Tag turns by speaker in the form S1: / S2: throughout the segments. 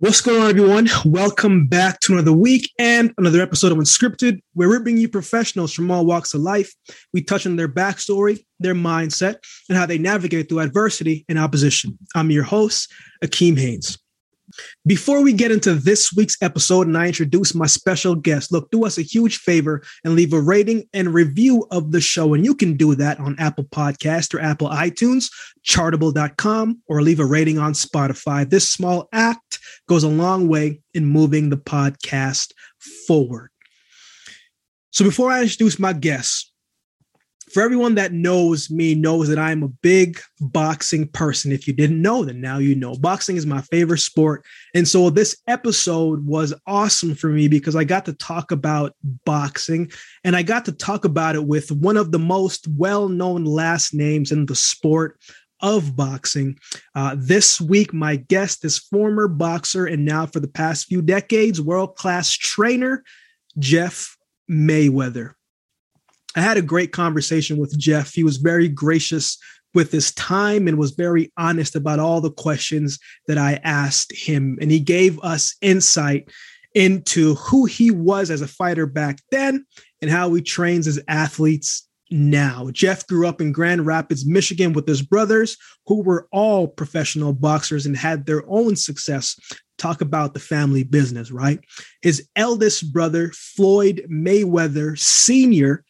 S1: What's going on, everyone? Welcome back to another week and another episode of Unscripted, where we're bringing you professionals from all walks of life. We touch on their backstory, their mindset, and how they navigate through adversity and opposition. I'm your host, Akeem Haynes. Before we get into this week's episode and I introduce my special guest, look, do us a huge favor and leave a rating and review of the show. And you can do that on Apple Podcast or Apple iTunes, chartable.com, or leave a rating on Spotify. This small act goes a long way in moving the podcast forward. So before I introduce my guest, for everyone that knows me knows that I'm a big boxing person. If you didn't know, then now you know. Boxing is my favorite sport. And so this episode was awesome for me because I got to talk about boxing and I got to talk about it with one of the most well-known last names in the sport of boxing. Uh, this week, my guest is former boxer and now for the past few decades, world-class trainer, Jeff Mayweather. I had a great conversation with Jeff. He was very gracious with his time and was very honest about all the questions that I asked him. And he gave us insight into who he was as a fighter back then and how he trains as athletes now. Jeff grew up in Grand Rapids, Michigan with his brothers, who were all professional boxers and had their own success. Talk about the family business, right? His eldest brother, Floyd Mayweather Sr.,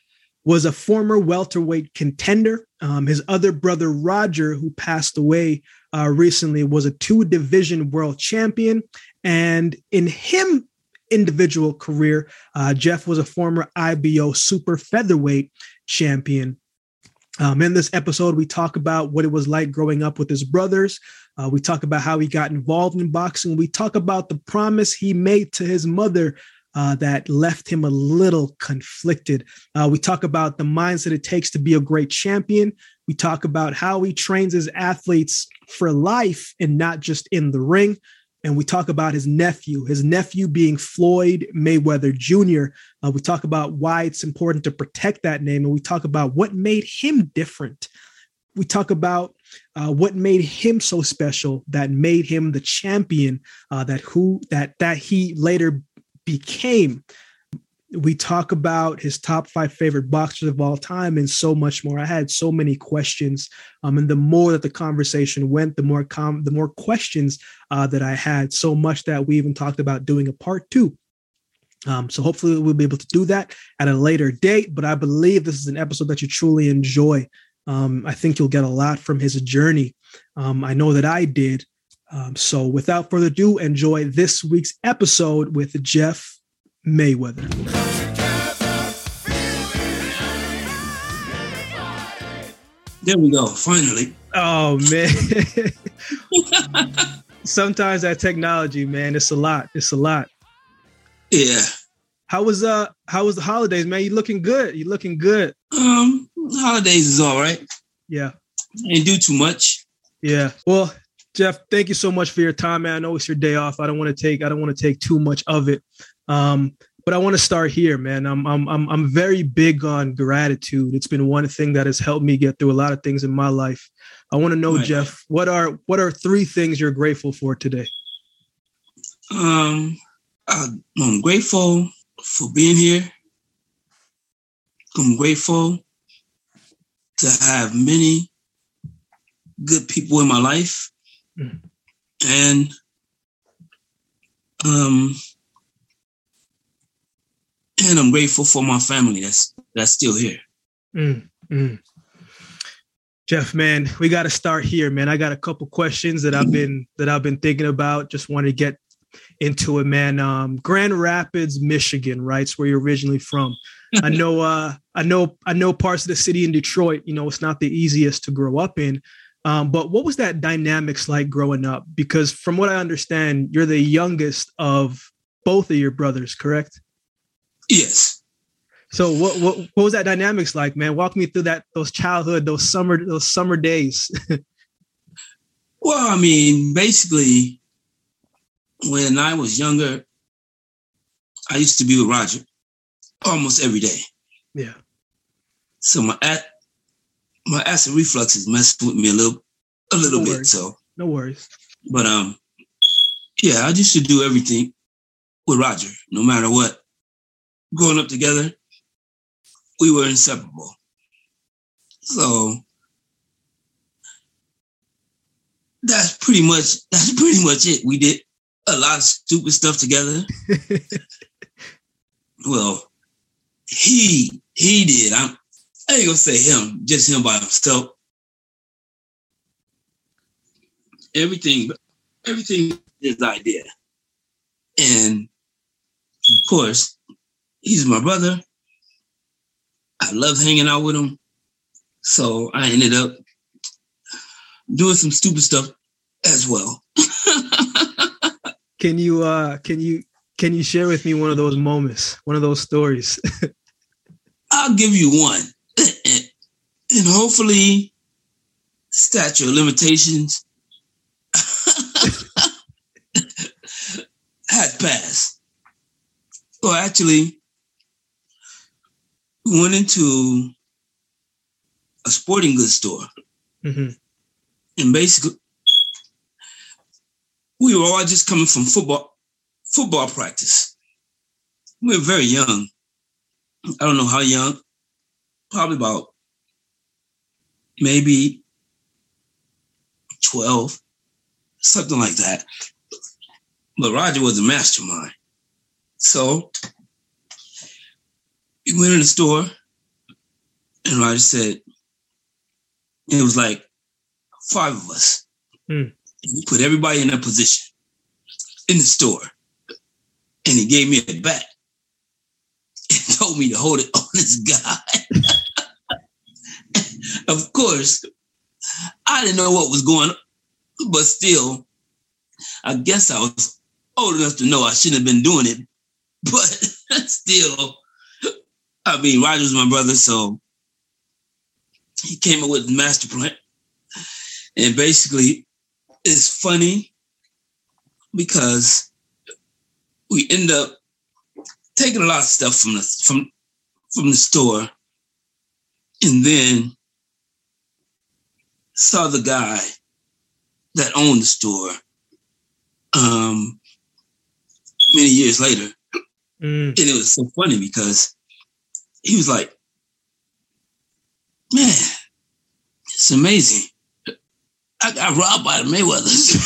S1: was a former welterweight contender. Um, his other brother, Roger, who passed away uh, recently, was a two division world champion. And in him individual career, uh, Jeff was a former IBO super featherweight champion. Um, in this episode, we talk about what it was like growing up with his brothers. Uh, we talk about how he got involved in boxing. We talk about the promise he made to his mother uh, that left him a little conflicted. Uh, we talk about the mindset it takes to be a great champion. We talk about how he trains his athletes for life and not just in the ring. And we talk about his nephew, his nephew being Floyd Mayweather Jr. Uh, we talk about why it's important to protect that name. And we talk about what made him different. We talk about uh, what made him so special that made him the champion uh, that who that that he later became. We talk about his top five favorite boxers of all time and so much more. I had so many questions, um, and the more that the conversation went, the more com- the more questions uh, that I had. So much that we even talked about doing a part two. Um, so hopefully we'll be able to do that at a later date. But I believe this is an episode that you truly enjoy. Um, I think you'll get a lot from his journey. Um, I know that I did. Um, so, without further ado, enjoy this week's episode with Jeff Mayweather.
S2: There we go. Finally.
S1: Oh man. Sometimes that technology, man, it's a lot. It's a lot.
S2: Yeah.
S1: How was uh how was the holidays, man? You looking good. You looking good.
S2: Um, holidays is all right.
S1: Yeah.
S2: I didn't do too much.
S1: Yeah. Well, Jeff, thank you so much for your time, man. I know it's your day off. I don't want to take I don't want to take too much of it. Um, but I want to start here, man. I'm I'm I'm I'm very big on gratitude. It's been one thing that has helped me get through a lot of things in my life. I want to know, right. Jeff, what are what are three things you're grateful for today?
S2: Um, I'm grateful for being here. I'm grateful to have many good people in my life. And um and I'm grateful for my family that's that's still here.
S1: Mm, mm. Jeff, man, we got to start here, man. I got a couple questions that I've been that I've been thinking about. Just want to get into it, man. Um, Grand Rapids, Michigan, right? It's where you're originally from. I know, uh, I know, I know parts of the city in Detroit. You know, it's not the easiest to grow up in. Um, but what was that dynamics like growing up? Because from what I understand, you're the youngest of both of your brothers, correct?
S2: Yes.
S1: So what what what was that dynamics like, man? Walk me through that those childhood, those summer those summer days.
S2: well, I mean, basically, when I was younger, I used to be with Roger almost every day.
S1: Yeah.
S2: So my at my acid reflux is messing with me a little a little
S1: no
S2: bit. So
S1: no worries.
S2: But um yeah, I used to do everything with Roger, no matter what. Growing up together, we were inseparable. So that's pretty much that's pretty much it. We did a lot of stupid stuff together. well, he he did. I'm I ain't gonna say him, just him by himself. Everything, everything is idea. And of course, he's my brother. I love hanging out with him. So I ended up doing some stupid stuff as well.
S1: can you uh can you can you share with me one of those moments, one of those stories?
S2: I'll give you one. And hopefully statute of limitations had passed. Well, actually, we went into a sporting goods store. Mm-hmm. And basically, we were all just coming from football football practice. We were very young. I don't know how young, probably about maybe 12, something like that. But Roger was a mastermind. So we went in the store and Roger said, it was like five of us. Mm. He put everybody in a position in the store. And he gave me a bat and told me to hold it on this guy. of course, I didn't know what was going on, but still, I guess I was old enough to know I shouldn't have been doing it. But still, I mean, Roger's my brother, so he came up with the master plan. And basically, it's funny because we end up taking a lot of stuff from the from from the store, and then saw the guy that owned the store um, many years later. Mm. And it was so funny because he was like, man, it's amazing. I got robbed by the Mayweathers.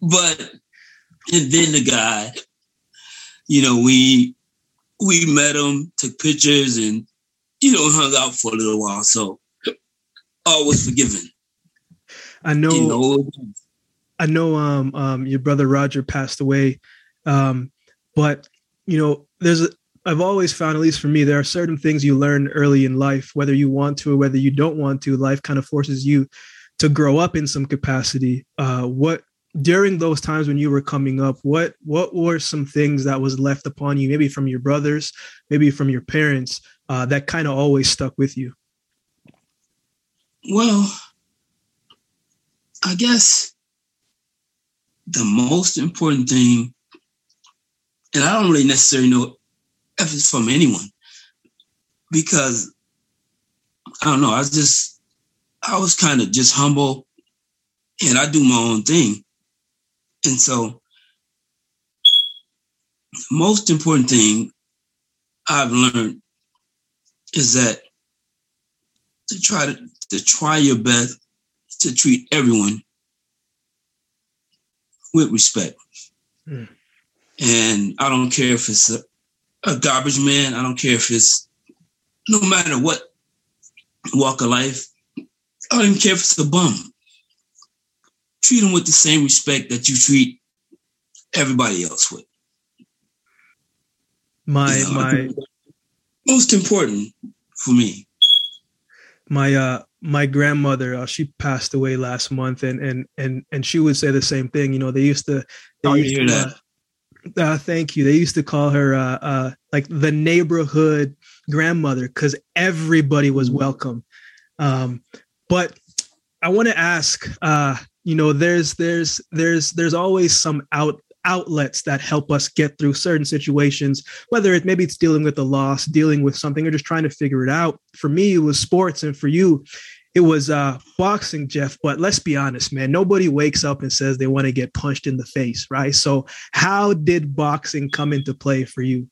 S2: but and then the guy, you know, we we met him, took pictures, and you know, hung out for a little while. So all was forgiven.
S1: I know. You know I know. Um, um, your brother Roger passed away, um, but you know, there's. A, I've always found, at least for me, there are certain things you learn early in life, whether you want to or whether you don't want to. Life kind of forces you to grow up in some capacity. Uh, what during those times when you were coming up what what were some things that was left upon you maybe from your brothers maybe from your parents uh, that kind of always stuck with you?
S2: Well i guess the most important thing and i don't really necessarily know if it's from anyone because i don't know i was just i was kind of just humble and i do my own thing and so, most important thing I've learned is that to try to, to try your best to treat everyone with respect. Mm. And I don't care if it's a, a garbage man, I don't care if it's no matter what walk of life, I don't even care if it's a bum treat them with the same respect that you treat everybody else with.
S1: My you know, my
S2: most important for me.
S1: My uh my grandmother uh, she passed away last month and and and and she would say the same thing you know they used to they used to, uh, uh, thank you they used to call her uh, uh like the neighborhood grandmother because everybody was welcome um but i want to ask uh you know there's there's there's there's always some out outlets that help us get through certain situations whether it maybe it's dealing with a loss dealing with something or just trying to figure it out for me it was sports and for you it was uh, boxing, Jeff. But let's be honest, man. Nobody wakes up and says they want to get punched in the face, right? So, how did boxing come into play for you?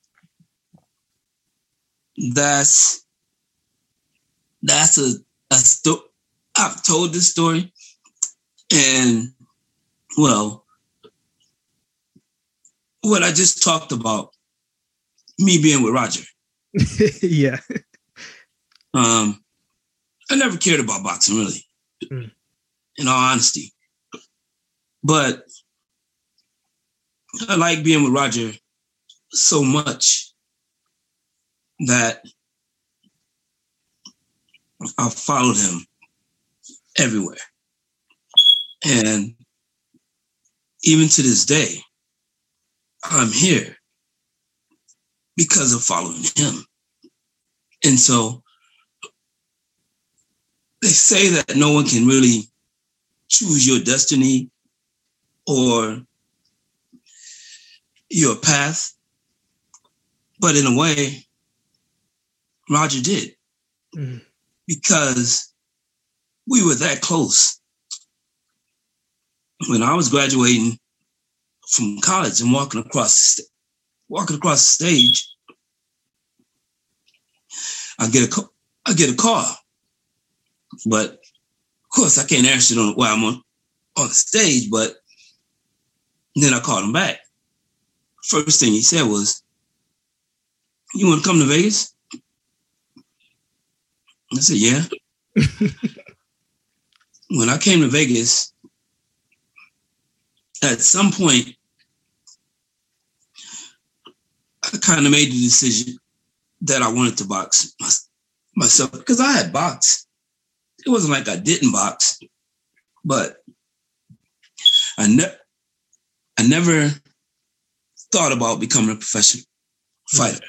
S2: That's that's a a story. I've told this story, and well, what I just talked about, me being with Roger.
S1: yeah.
S2: Um, I never cared about boxing really, mm. in all honesty. But I like being with Roger so much that I followed him everywhere. And even to this day, I'm here because of following him. And so they say that no one can really choose your destiny or your path. But in a way, Roger did. Mm. Because we were that close. When I was graduating from college and walking across the walking across the stage, I get a I get a call but of course, I can't answer it on while I'm on on the stage. But then I called him back. First thing he said was, "You want to come to Vegas?" I said, "Yeah." when I came to Vegas, at some point, I kind of made the decision that I wanted to box myself because I had boxed it wasn't like I didn't box, but I never I never thought about becoming a professional fighter.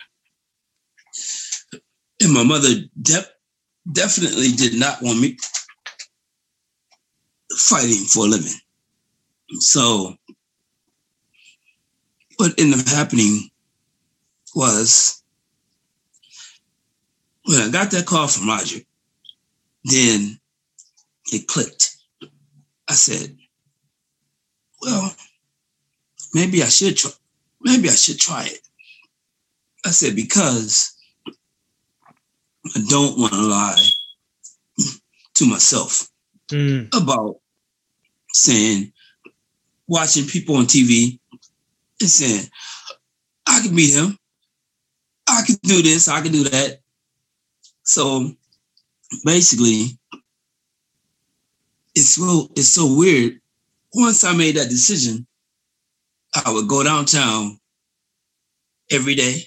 S2: And my mother de- definitely did not want me fighting for a living. So what ended up happening was when I got that call from Roger, then it clicked. I said, well, maybe I should try, maybe I should try it. I said, because I don't want to lie to myself mm. about saying, watching people on TV and saying, I can beat him. I can do this. I can do that. So basically, it's so it's so weird. Once I made that decision, I would go downtown every day,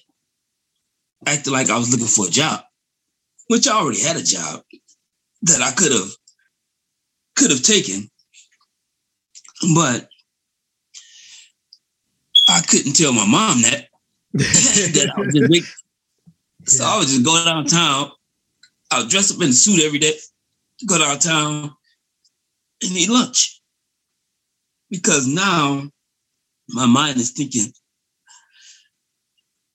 S2: acting like I was looking for a job, which I already had a job that I could have could have taken, but I couldn't tell my mom that that I was just So I would just go downtown I'll dress up in a suit every day, go downtown and eat lunch. Because now my mind is thinking,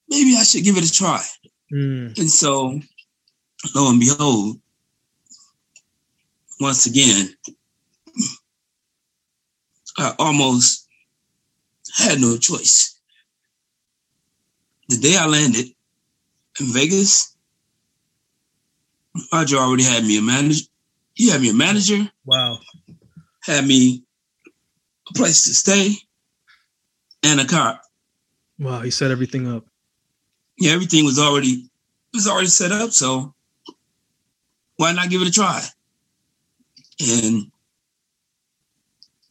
S2: maybe I should give it a try. Mm. And so, lo and behold, once again, I almost had no choice. The day I landed in Vegas, Roger already had me a manager. He had me a manager.
S1: Wow.
S2: Had me a place to stay and a car.
S1: Wow, he set everything up.
S2: Yeah, everything was already was already set up. So why not give it a try? And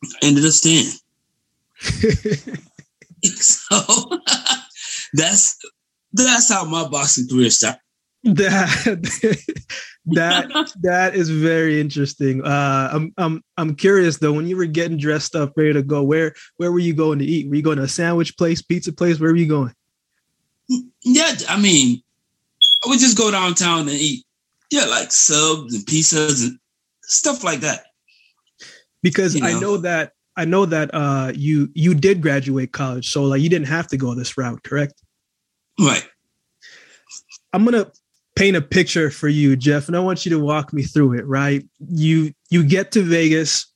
S2: I ended up staying. so that's that's how my boxing career started
S1: that that that is very interesting. Uh, I'm I'm I'm curious though. When you were getting dressed up, ready to go, where where were you going to eat? Were you going to a sandwich place, pizza place? Where were you going?
S2: Yeah, I mean, I would just go downtown and eat. Yeah, like subs and pizzas and stuff like that.
S1: Because you know? I know that I know that uh, you you did graduate college, so like you didn't have to go this route, correct?
S2: Right.
S1: I'm gonna paint a picture for you, Jeff, and I want you to walk me through it. Right, you you get to Vegas,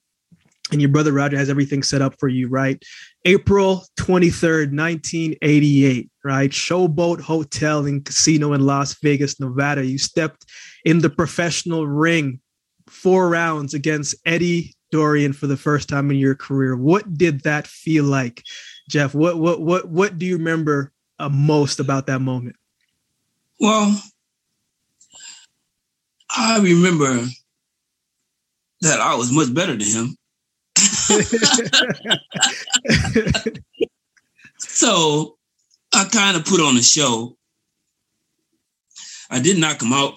S1: and your brother Roger has everything set up for you. Right, April twenty third, nineteen eighty eight. Right, Showboat Hotel and Casino in Las Vegas, Nevada. You stepped in the professional ring, four rounds against Eddie Dorian for the first time in your career. What did that feel like, Jeff? What what what what do you remember uh, most about that moment?
S2: Well, I remember that I was much better than him. so I kind of put on a show. I did knock him out.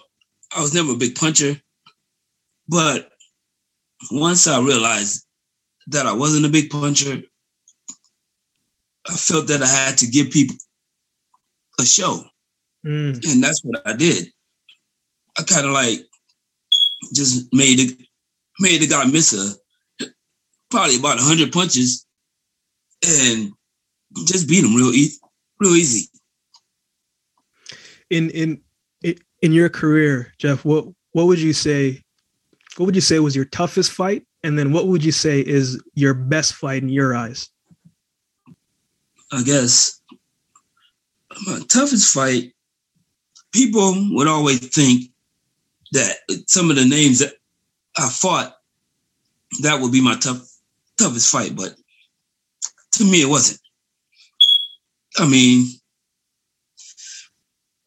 S2: I was never a big puncher, but once I realized that I wasn't a big puncher, I felt that I had to give people a show. Mm. And that's what I did. I kind of like just made it made the guy miss a probably about hundred punches and just beat him real easy real easy.
S1: In in in your career, Jeff, what what would you say what would you say was your toughest fight? And then what would you say is your best fight in your eyes?
S2: I guess my toughest fight, people would always think that some of the names that I fought, that would be my tough toughest fight. But to me, it wasn't. I mean,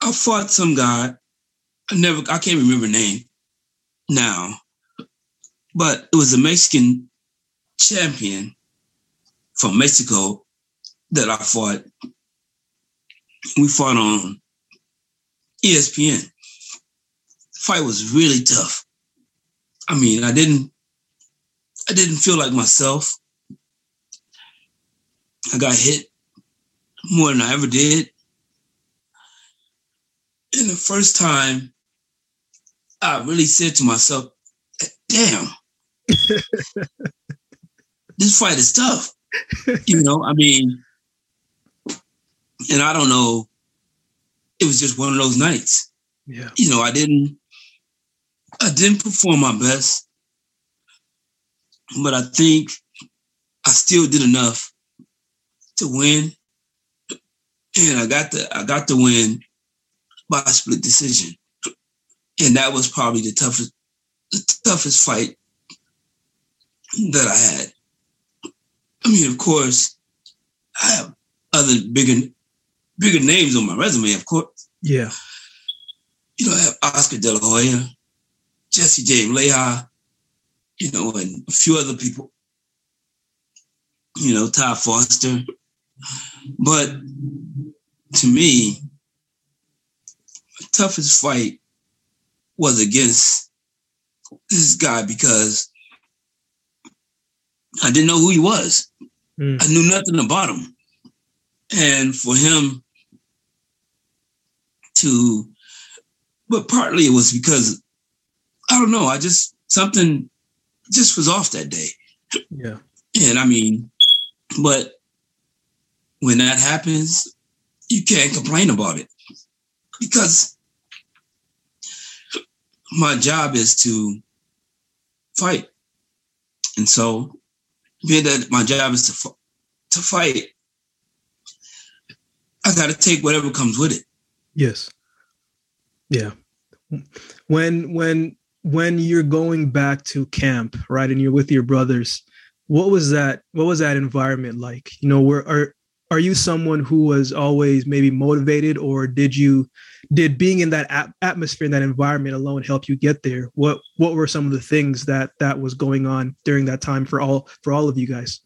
S2: I fought some guy. I never, I can't remember name now, but it was a Mexican champion from Mexico that I fought. We fought on ESPN. The fight was really tough. I mean, I didn't I didn't feel like myself. I got hit more than I ever did. And the first time I really said to myself, damn, this fight is tough. You know, I mean, and I don't know, it was just one of those nights.
S1: Yeah.
S2: You know, I didn't I didn't perform my best, but I think I still did enough to win. And I got the I got the win by split decision. And that was probably the toughest the toughest fight that I had. I mean, of course, I have other bigger bigger names on my resume, of course.
S1: Yeah.
S2: You know, I have Oscar De La Hoya, Jesse James Leija, you know, and a few other people. You know, Todd Foster. But to me, the toughest fight was against this guy because I didn't know who he was. Mm. I knew nothing about him. And for him to, but partly it was because, I don't know, I just, something just was off that day.
S1: Yeah.
S2: And I mean, but when that happens, you can't complain about it because my job is to fight. And so being that my job is to to fight, I got to take whatever comes with it.
S1: Yes. Yeah. When when when you're going back to camp, right, and you're with your brothers, what was that? What was that environment like? You know, where are are you someone who was always maybe motivated, or did you did being in that ap- atmosphere in that environment alone help you get there? What what were some of the things that that was going on during that time for all for all of you guys?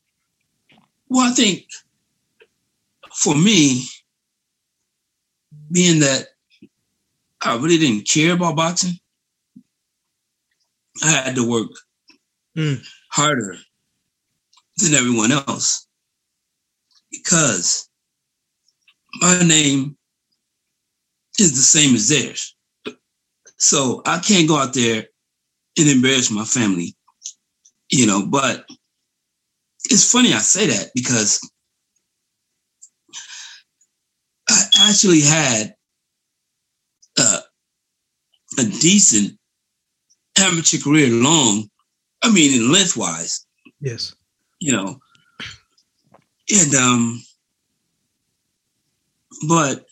S2: Well, I think for me, being that I really didn't care about boxing, I had to work mm. harder than everyone else because my name is the same as theirs. So I can't go out there and embarrass my family, you know, but it's funny I say that because I actually had uh, a decent amateur career long. I mean, in lengthwise.
S1: Yes.
S2: You know, and um, but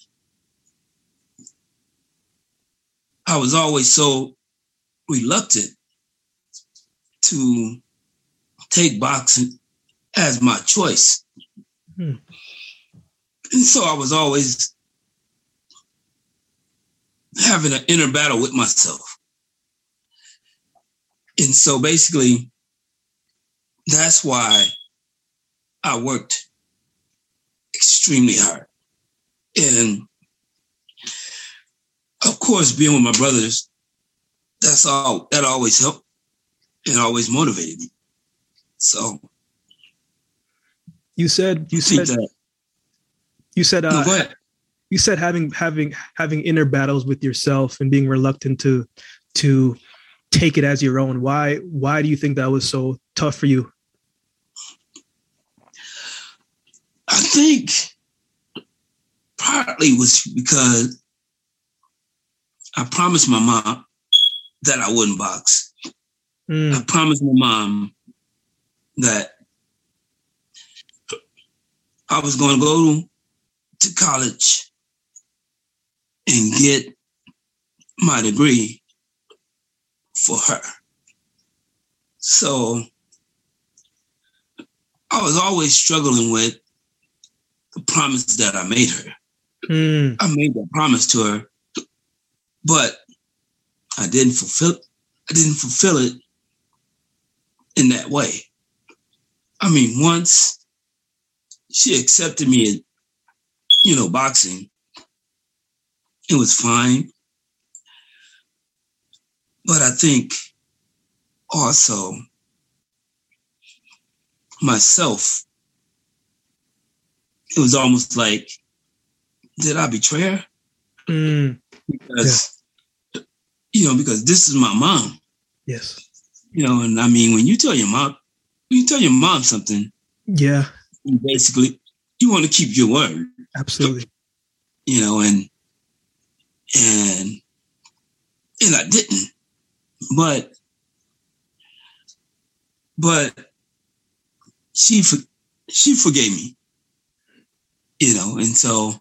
S2: I was always so reluctant to take boxing as my choice. Hmm. And so I was always having an inner battle with myself. And so basically, that's why I worked extremely hard. And of course, being with my brothers, that's all that always helped and always motivated me. So
S1: you said you said that. you said uh, no, you said having having having inner battles with yourself and being reluctant to to take it as your own. Why why do you think that was so tough for you?
S2: Think partly was because I promised my mom that I wouldn't box. Mm. I promised my mom that I was going to go to college and get my degree for her. So I was always struggling with the promise that I made her. Mm. I made that promise to her but I didn't fulfill I didn't fulfill it in that way. I mean, once she accepted me in, you know, boxing, it was fine. But I think also myself, it was almost like, did I betray her? Mm. Because you know, because this is my mom.
S1: Yes.
S2: You know, and I mean, when you tell your mom, when you tell your mom something,
S1: yeah,
S2: basically, you want to keep your word.
S1: Absolutely.
S2: You know, and and and I didn't, but but she she forgave me. You know, and so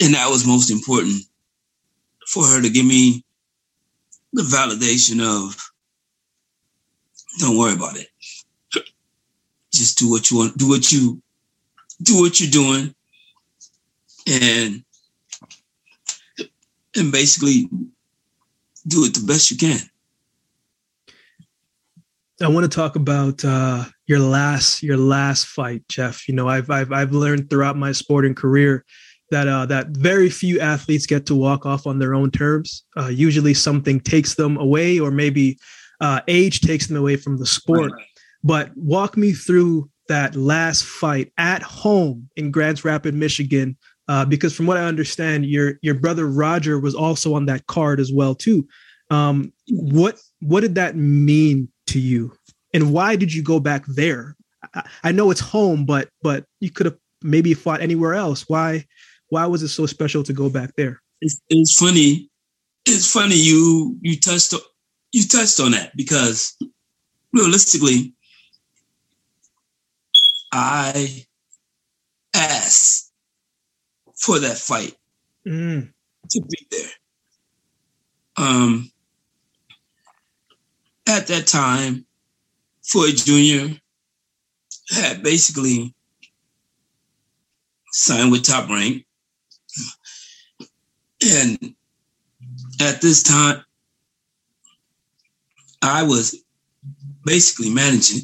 S2: and that was most important for her to give me the validation of don't worry about it. Just do what you want, do what you do what you're doing and and basically do it the best you can.
S1: I want to talk about uh, your last your last fight, Jeff. You know, I've I've I've learned throughout my sporting career that uh, that very few athletes get to walk off on their own terms. Uh, usually, something takes them away, or maybe uh, age takes them away from the sport. Right. But walk me through that last fight at home in Grand Rapids, Michigan, uh, because from what I understand, your your brother Roger was also on that card as well too. Um, what what did that mean to you, and why did you go back there? I, I know it's home, but but you could have maybe fought anywhere else. Why why was it so special to go back there?
S2: It's, it's funny. It's funny you you touched you touched on that because realistically, I asked for that fight mm. to be there. Um, at that time, Floyd Jr. had basically signed with Top Rank and at this time, I was basically managing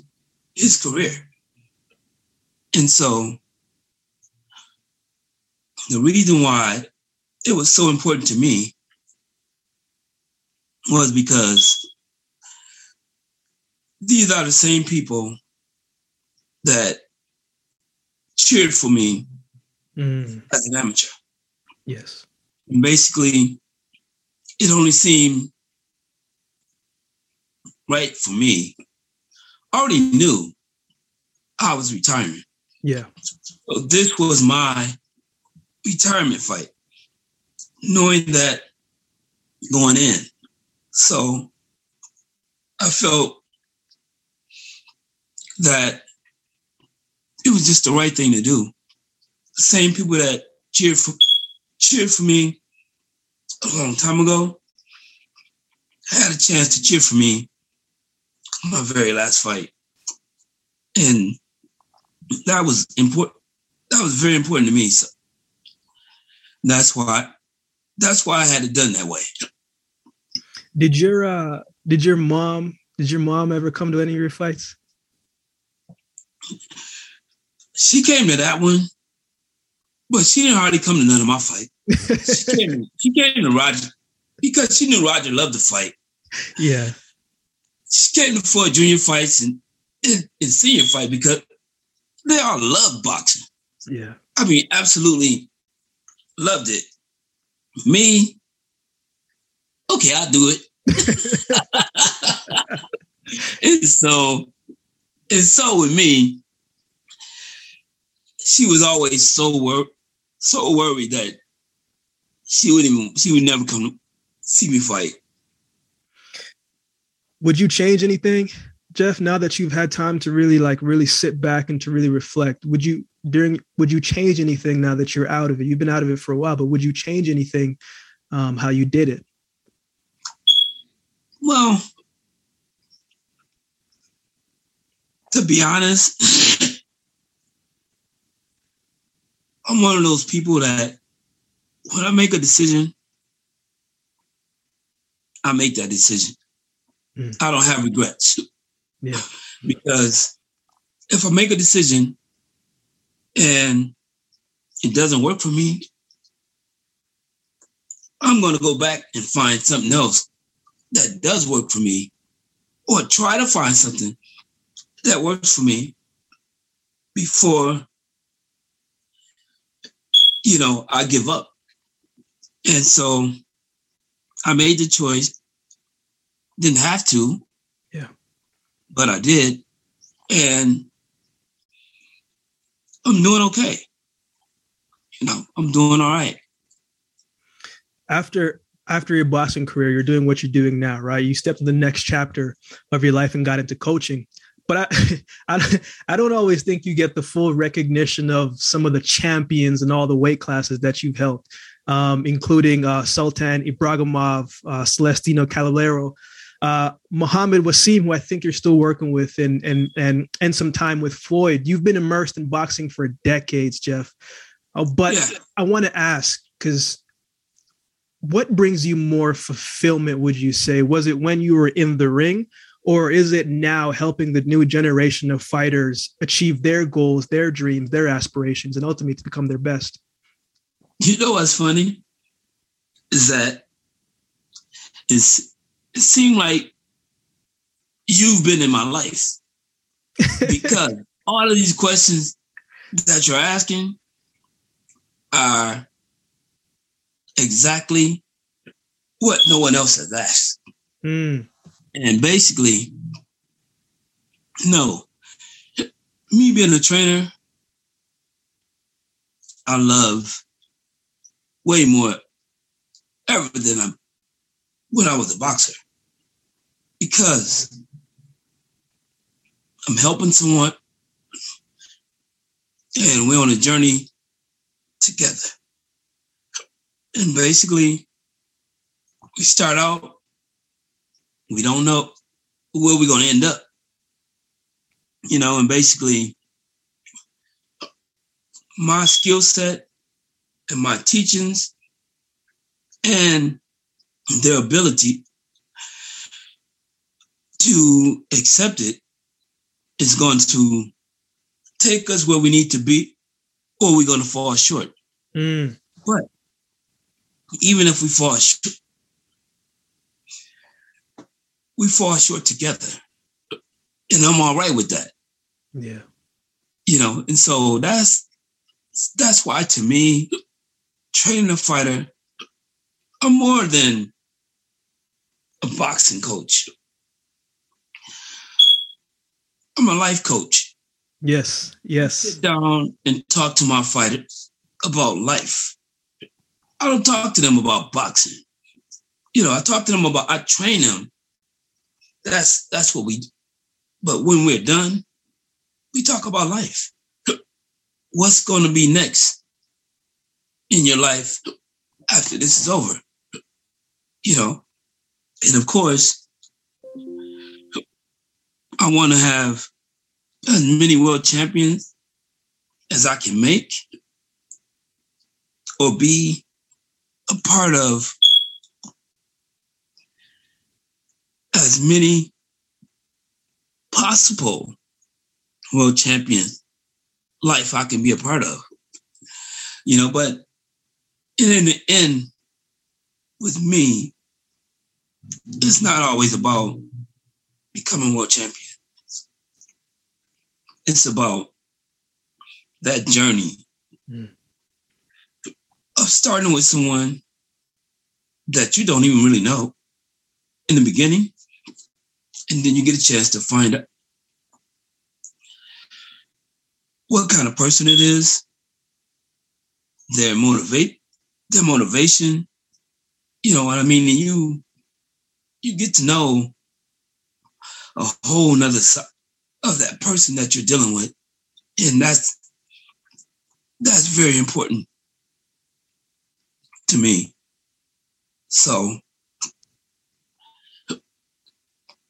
S2: his career. And so the reason why it was so important to me was because these are the same people that cheered for me mm. as an amateur.
S1: Yes.
S2: And basically, it only seemed right for me. I already knew I was retiring.
S1: Yeah.
S2: So this was my retirement fight, knowing that going in. So I felt that it was just the right thing to do. The same people that cheered for cheered for me a long time ago had a chance to cheer for me my very last fight. And that was important. That was very important to me. So that's why that's why I had it done that way.
S1: Did your uh did your mom did your mom ever come to any of your fights?
S2: She came to that one, but she didn't hardly come to none of my fight. she, came, she came to Roger because she knew Roger loved to fight.
S1: Yeah.
S2: She came to four junior fights and, and, and senior fight because they all love boxing.
S1: Yeah.
S2: I mean, absolutely loved it. Me, okay, I'll do it. and so, and so with me, she was always so worried, so worried that she wouldn't even, she would never come see me fight.
S1: Would you change anything, Jeff? Now that you've had time to really like really sit back and to really reflect, would you during would you change anything now that you're out of it? You've been out of it for a while, but would you change anything um, how you did it?
S2: Well, to be honest, I'm one of those people that when I make a decision, I make that decision. Mm. I don't have regrets.
S1: Yeah.
S2: because if I make a decision and it doesn't work for me, I'm going to go back and find something else that does work for me or try to find something that works for me before you know I give up. And so I made the choice. Didn't have to.
S1: Yeah.
S2: But I did. And I'm doing okay. You know, I'm doing all right.
S1: After after your boxing career, you're doing what you're doing now, right? You stepped to the next chapter of your life and got into coaching. But I, I, I don't always think you get the full recognition of some of the champions and all the weight classes that you've held, um, including uh, Sultan Ibragimov, uh, Celestino Caballero, uh, Muhammad Wasim, who I think you're still working with, and and and and some time with Floyd. You've been immersed in boxing for decades, Jeff. Uh, but yeah. I want to ask because what brings you more fulfillment? Would you say was it when you were in the ring, or is it now helping the new generation of fighters achieve their goals, their dreams, their aspirations, and ultimately to become their best?
S2: You know what's funny is that it's it seemed like you've been in my life because all of these questions that you're asking are exactly what no one else has asked.
S1: Mm.
S2: And basically, no, me being a trainer, I love way more ever than I when I was a boxer because I'm helping someone and we're on a journey together. And basically, we start out, we don't know where we're going to end up. You know, and basically, my skill set and my teachings and their ability to accept it is going to take us where we need to be, or we're going to fall short.
S1: Mm.
S2: But even if we fall short, we fall short together. And I'm all right with that.
S1: Yeah.
S2: You know, and so that's that's why to me, training a fighter, I'm more than a boxing coach. I'm a life coach.
S1: Yes, yes.
S2: Sit down and talk to my fighters about life. I don't talk to them about boxing. you know, I talk to them about, I train them. That's that's what we. But when we're done, we talk about life. What's going to be next in your life after this is over? You know, and of course, I want to have as many world champions as I can make or be a part of as many possible world champions life I can be a part of. You know, but in the end, with me, it's not always about becoming world champion. It's about that journey mm. of starting with someone that you don't even really know in the beginning, and then you get a chance to find out what kind of person it is, their motivate, their motivation. You know what I mean? And you you get to know a whole nother side of that person that you're dealing with. And that's that's very important to me. So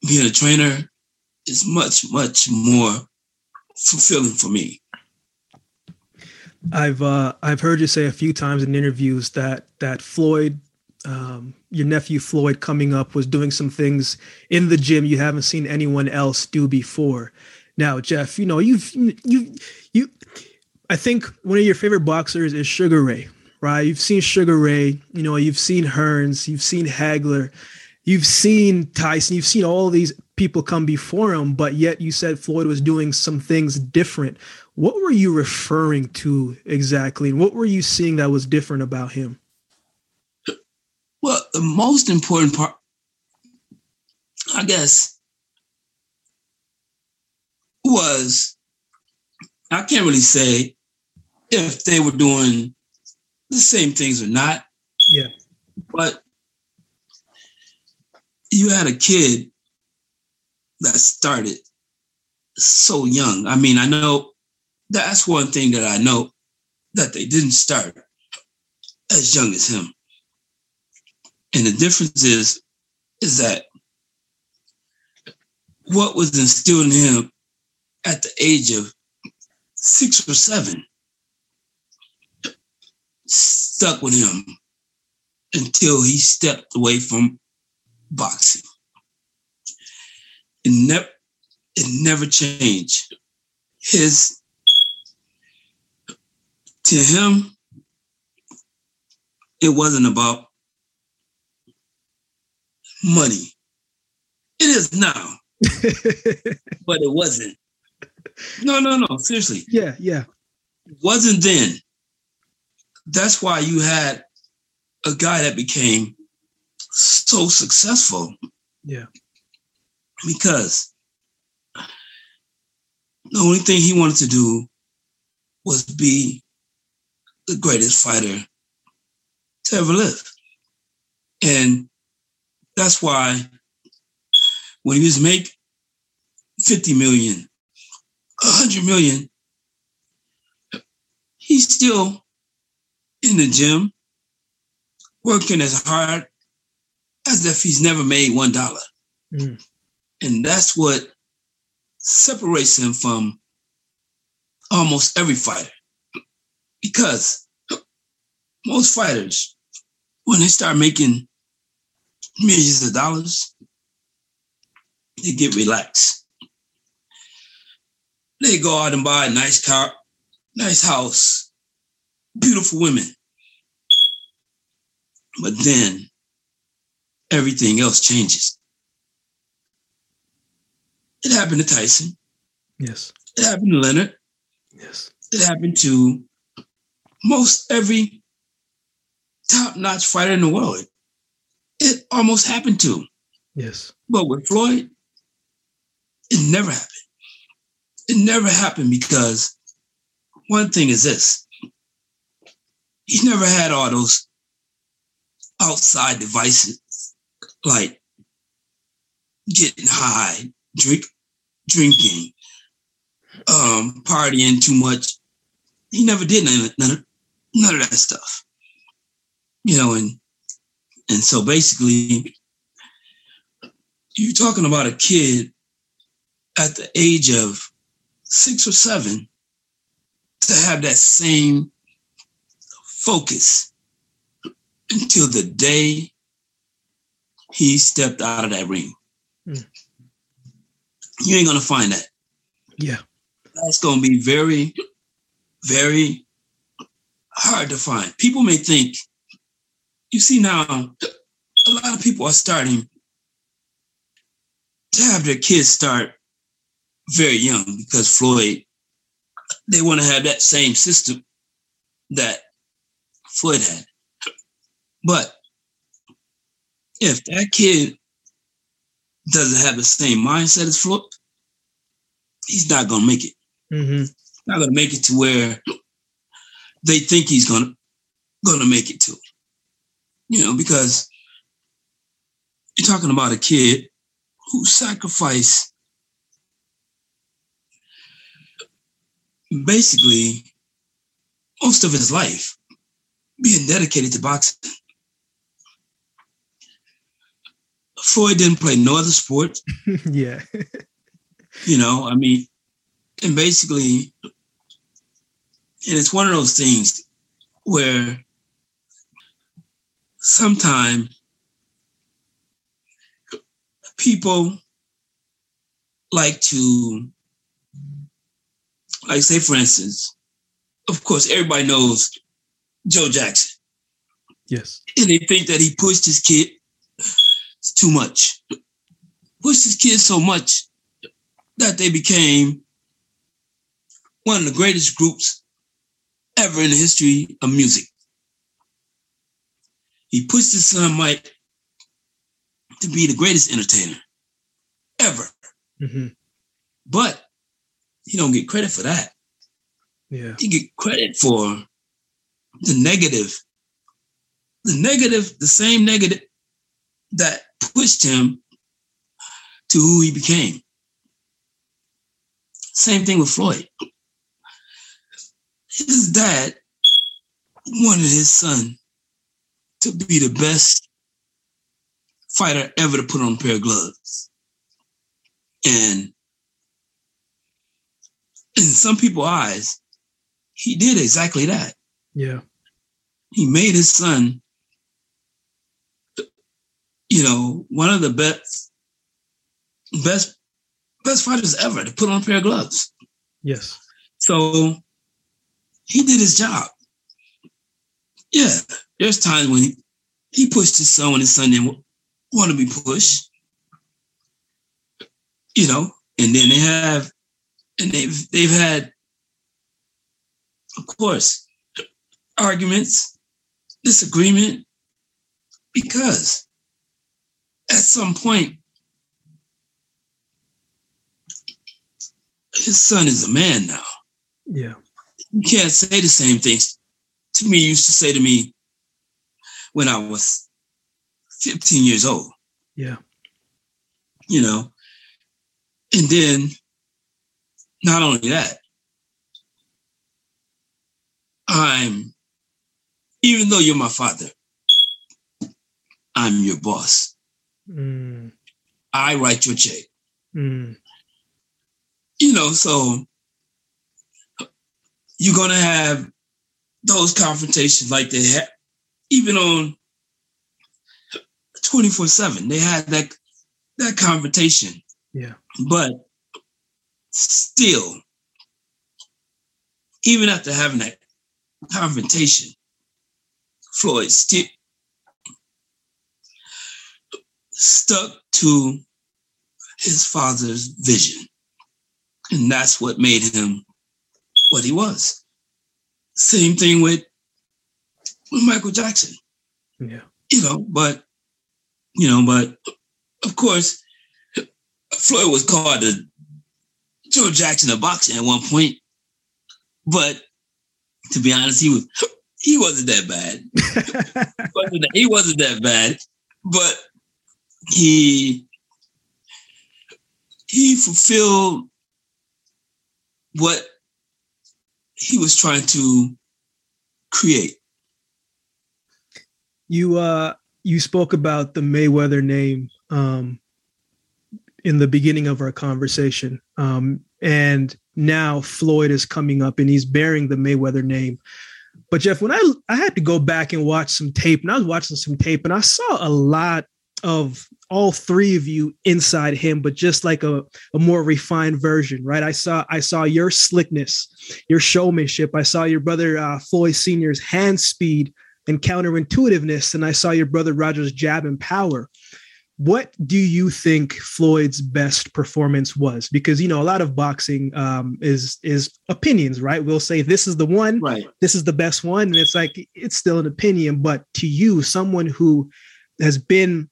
S2: being a trainer is much, much more fulfilling for me.
S1: I've uh, I've heard you say a few times in interviews that that Floyd, um, your nephew Floyd, coming up was doing some things in the gym you haven't seen anyone else do before. Now, Jeff, you know you've you you. I think one of your favorite boxers is Sugar Ray, right? You've seen Sugar Ray, you know, you've seen Hearns, you've seen Hagler, you've seen Tyson, you've seen all these people come before him, but yet you said Floyd was doing some things different. What were you referring to exactly? And what were you seeing that was different about him?
S2: Well, the most important part, I guess, was I can't really say if they were doing the same things or not.
S1: Yeah.
S2: But you had a kid that started so young. I mean, I know that's one thing that I know that they didn't start as young as him. And the difference is, is that what was instilled in him at the age of six or seven stuck with him until he stepped away from boxing. It never, it never changed. His to him, it wasn't about money. It is now, but it wasn't. No, no, no. Seriously.
S1: Yeah, yeah.
S2: It wasn't then. That's why you had a guy that became so successful.
S1: Yeah.
S2: Because the only thing he wanted to do was be the greatest fighter to ever live. And that's why when he was make 50 million, 100 million, he's still in the gym working as hard as if he's never made one dollar. Mm. And that's what separates him from almost every fighter. Because most fighters, when they start making millions of dollars, they get relaxed. They go out and buy a nice car, nice house, beautiful women. But then everything else changes. It happened to Tyson.
S1: Yes.
S2: It happened to Leonard.
S1: Yes.
S2: It happened to most every top notch fighter in the world. It almost happened to.
S1: Yes.
S2: But with Floyd, it never happened. It never happened because one thing is this he never had all those outside devices like getting high, drink, drinking, um, partying too much. He never did none none of, none of that stuff. You know, and and so basically, you're talking about a kid at the age of six or seven to have that same focus until the day he stepped out of that ring. Mm. You ain't gonna find that.
S1: Yeah.
S2: That's gonna be very, very hard to find. People may think, you see now, a lot of people are starting to have their kids start very young because Floyd, they want to have that same system that Floyd had. But if that kid doesn't have the same mindset as Floyd, he's not going to make it.
S1: Mm-hmm.
S2: Not going to make it to where they think he's going to going to make it to. You know, because you're talking about a kid who sacrificed basically most of his life being dedicated to boxing. Floyd didn't play no other sport.
S1: yeah.
S2: you know, I mean, and basically, and it's one of those things where sometimes people like to, like, say, for instance, of course, everybody knows Joe Jackson.
S1: Yes.
S2: And they think that he pushed his kid too much. Pushed his kids so much that they became one of the greatest groups ever in the history of music. He pushed his son Mike to be the greatest entertainer ever.
S1: Mm-hmm.
S2: But he don't get credit for that.
S1: Yeah.
S2: He get credit for the negative, the negative, the same negative that pushed him to who he became. Same thing with Floyd. His dad wanted his son to be the best fighter ever to put on a pair of gloves. And in some people's eyes, he did exactly that.
S1: Yeah.
S2: He made his son you know, one of the best, best, best fighters ever to put on a pair of gloves.
S1: Yes.
S2: So he did his job. Yeah, there's times when he, he pushed his son when his son didn't want to be pushed. You know, and then they have, and they've they've had, of course, arguments, disagreement, because at some point, his son is a man now.
S1: Yeah.
S2: You can't say the same things to me used to say to me when I was 15 years old.
S1: Yeah.
S2: You know, and then not only that, I'm, even though you're my father, I'm your boss.
S1: Mm.
S2: I write your check.
S1: Mm.
S2: You know, so you're gonna have those confrontations like they had even on 24-7. They had that that confrontation.
S1: Yeah.
S2: But still, even after having that confrontation, Floyd still stuck to his father's vision. And that's what made him what he was. Same thing with, with Michael Jackson.
S1: Yeah.
S2: You know, but, you know, but of course, Floyd was called the Joe Jackson of boxing at one point. But to be honest, he was he wasn't that bad. he wasn't that bad. But he he fulfilled what he was trying to create.
S1: You uh you spoke about the Mayweather name um in the beginning of our conversation. Um and now Floyd is coming up and he's bearing the Mayweather name. But Jeff, when I I had to go back and watch some tape, and I was watching some tape, and I saw a lot of all three of you inside him, but just like a, a more refined version, right? I saw I saw your slickness, your showmanship. I saw your brother uh, Floyd Senior's hand speed and counterintuitiveness, and I saw your brother Roger's jab and power what do you think Floyd's best performance was? Because you know a lot of boxing um, is is opinions, right? We'll say this is the one,
S2: right?
S1: This is the best one, and it's like it's still an opinion. But to you, someone who has been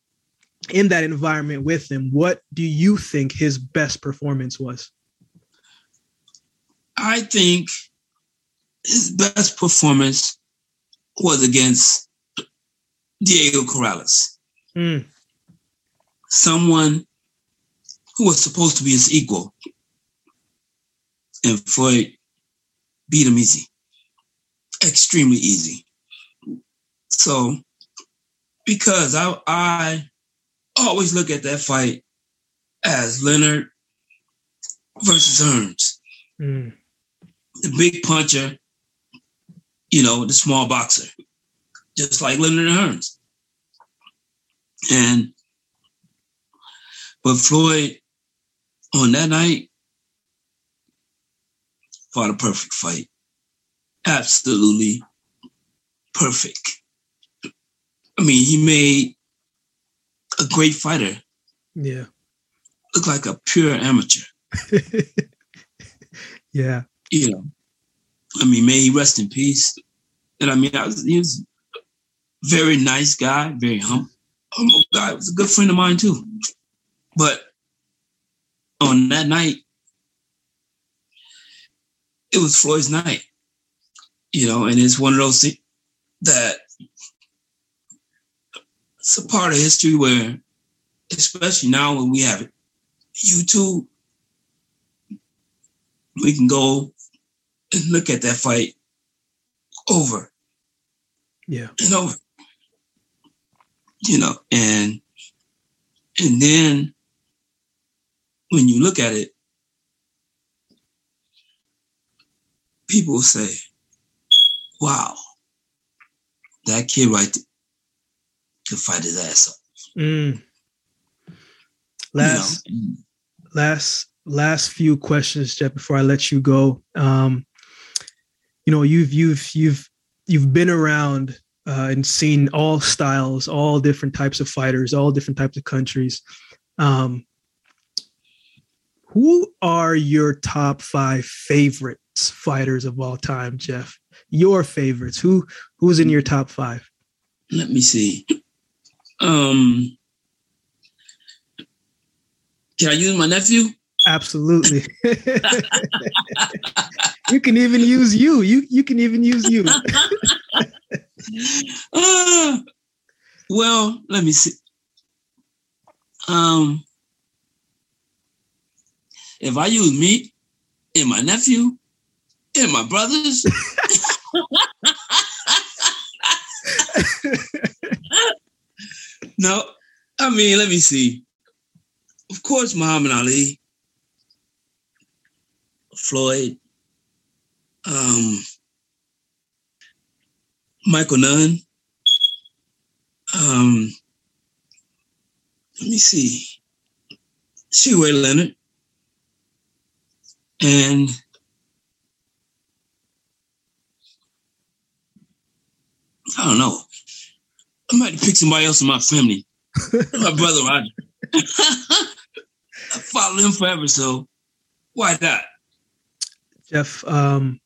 S1: in that environment with him, what do you think his best performance was?
S2: I think his best performance was against Diego Corrales. Mm someone who was supposed to be his equal. And Floyd beat him easy, extremely easy. So, because I, I always look at that fight as Leonard versus Hearns. Mm. The big puncher, you know, the small boxer, just like Leonard and Hearns. And but Floyd, on that night, fought a perfect fight. Absolutely perfect. I mean, he made a great fighter.
S1: Yeah.
S2: Look like a pure amateur.
S1: yeah.
S2: You know, I mean, may he rest in peace. And I mean, I was, he was a very nice guy, very humble, humble guy. He was a good friend of mine too. But on that night, it was Floyd's night, you know, and it's one of those things that it's a part of history where, especially now when we have YouTube, we can go and look at that fight over.
S1: Yeah.
S2: And over. You know, and and then when you look at it, people say, wow, that kid right there could fight his ass off. Mm.
S1: Last, you know? last, last few questions, Jeff, before I let you go. Um, you know, you've, you've, you've, you've been around uh, and seen all styles, all different types of fighters, all different types of countries. Um, who are your top five favorites fighters of all time, Jeff? Your favorites. Who who's in your top five?
S2: Let me see. Um can I use my nephew?
S1: Absolutely. you can even use you. You you can even use you.
S2: uh, well, let me see. Um if I use me and my nephew and my brothers, no, I mean, let me see. Of course, Muhammad Ali, Floyd, um, Michael Nunn. Um, let me see. Sugar Ray Leonard. And I don't know. I might pick somebody else in my family. my brother Roger. I followed him forever, so why not?
S1: Jeff, um,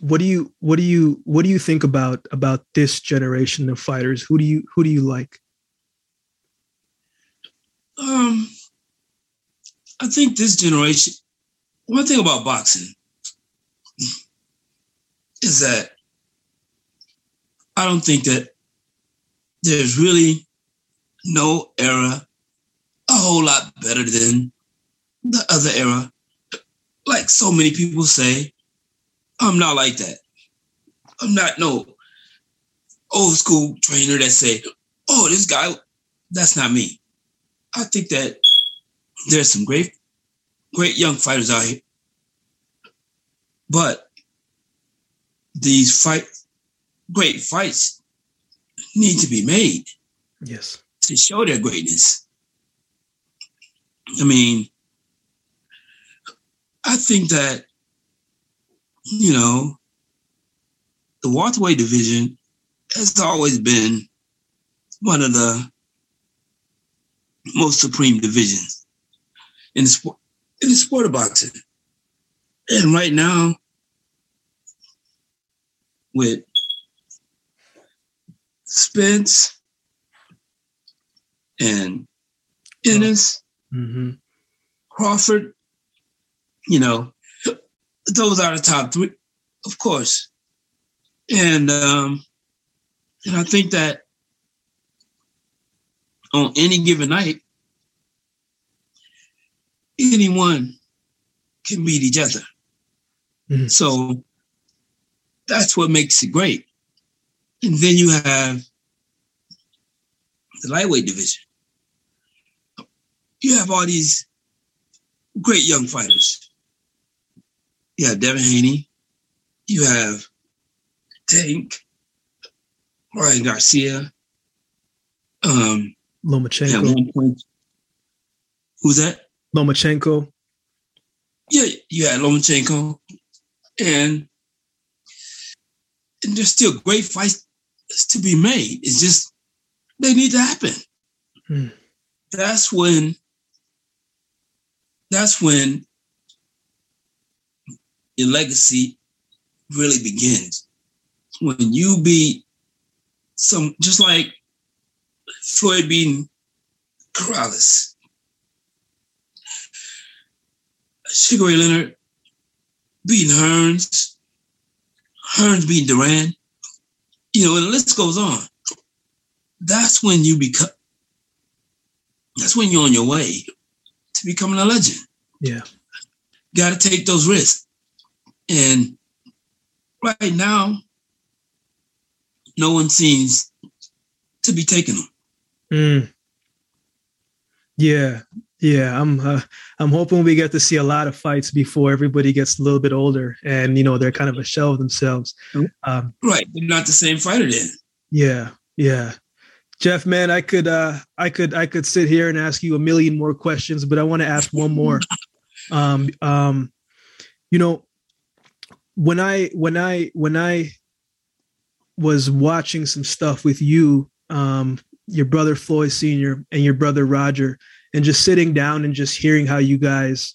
S1: what do you what do you what do you think about about this generation of fighters? Who do you who do you like?
S2: Um, I think this generation one thing about boxing is that I don't think that there's really no era a whole lot better than the other era. Like so many people say, I'm not like that. I'm not no old school trainer that say, oh, this guy, that's not me. I think that there's some great, great young fighters out here. But these fight, great fights need to be made.
S1: Yes.
S2: To show their greatness. I mean, I think that, you know, the welterweight division has always been one of the most supreme divisions in the sport in the sport of boxing. And right now, with Spence and Ennis,
S1: Mm-hmm.
S2: Crawford, you know, those are the top three, of course. And um, and I think that on any given night, anyone can beat each other.
S1: Mhm.
S2: So that's what makes it great. And then you have the lightweight division. You have all these great young fighters. You have Devin Haney. You have Tank, Ryan Garcia. Um, at
S1: Lomachenko.
S2: one point, who's that?
S1: Lomachenko.
S2: Yeah, you had Lomachenko, and and there's still great fights to be made. It's just they need to happen.
S1: Hmm.
S2: That's when. That's when your legacy really begins. When you be some, just like Floyd beating Corrales, Sugar Ray Leonard beating Hearns, Hearns beating Duran, you know, and the list goes on. That's when you become, that's when you're on your way to becoming a legend.
S1: Yeah.
S2: Got to take those risks. And right now, no one seems to be taking them.
S1: Mm. Yeah. Yeah. I'm uh, I'm hoping we get to see a lot of fights before everybody gets a little bit older and you know they're kind of a shell of themselves.
S2: Mhm.
S1: Um,
S2: Right. They're not the same fighter then.
S1: Yeah, yeah. Jeff, man, I could uh I could I could sit here and ask you a million more questions, but I want to ask one more. um um you know when I when I when I was watching some stuff with you, um, your brother Floyd Sr. and your brother Roger, and just sitting down and just hearing how you guys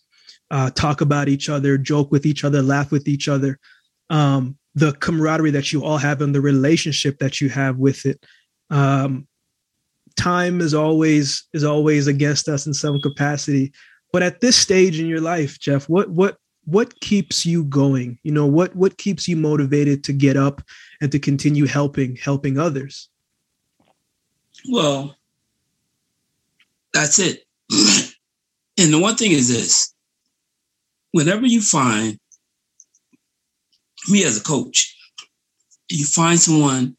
S1: uh, talk about each other, joke with each other, laugh with each other, um, the camaraderie that you all have and the relationship that you have with it. Um, time is always is always against us in some capacity, but at this stage in your life, Jeff, what what what keeps you going? You know what what keeps you motivated to get up and to continue helping helping others?
S2: Well, that's it. and the one thing is this whenever you find me as a coach, you find someone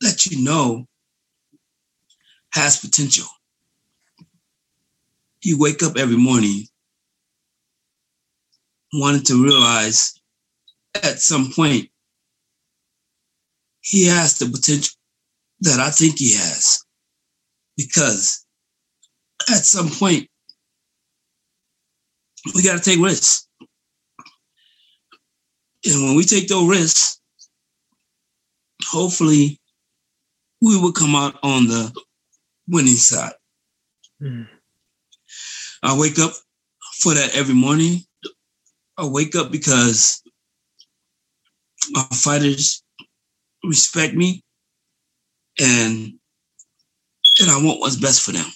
S2: that you know has potential. You wake up every morning wanting to realize at some point he has the potential that I think he has. Because at some point, we got to take risks. And when we take those risks, hopefully we will come out on the winning side.
S1: Mm.
S2: I wake up for that every morning. I wake up because my fighters respect me and and I want what's best for them.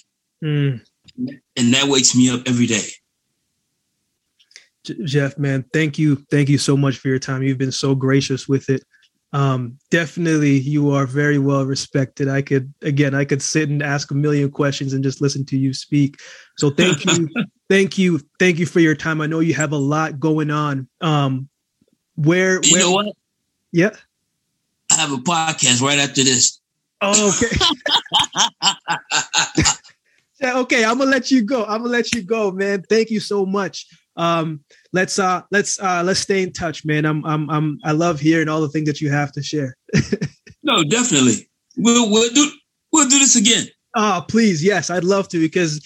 S1: Mm.
S2: And that wakes me up every day.
S1: Jeff, man, thank you, thank you so much for your time. You've been so gracious with it. um, definitely you are very well respected. I could again, I could sit and ask a million questions and just listen to you speak. So thank you, thank you, thank you for your time. I know you have a lot going on. Um, where,
S2: you
S1: where,
S2: know what?
S1: Yeah.
S2: I have a podcast right after this.
S1: Oh, okay. okay, I'm gonna let you go. I'm gonna let you go, man. Thank you so much. Um, let's uh let's uh let's stay in touch, man. I'm I'm I'm I love hearing all the things that you have to share.
S2: no, definitely. We'll we'll do we'll do this again.
S1: Oh, please, yes, I'd love to because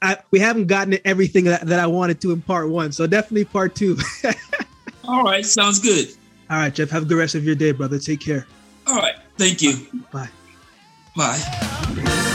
S1: I, we haven't gotten everything that, that I wanted to in part one. So definitely part two.
S2: all right, sounds good.
S1: All right, Jeff. Have a good rest of your day, brother. Take care.
S2: All right. Thank you.
S1: Bye.
S2: Bye.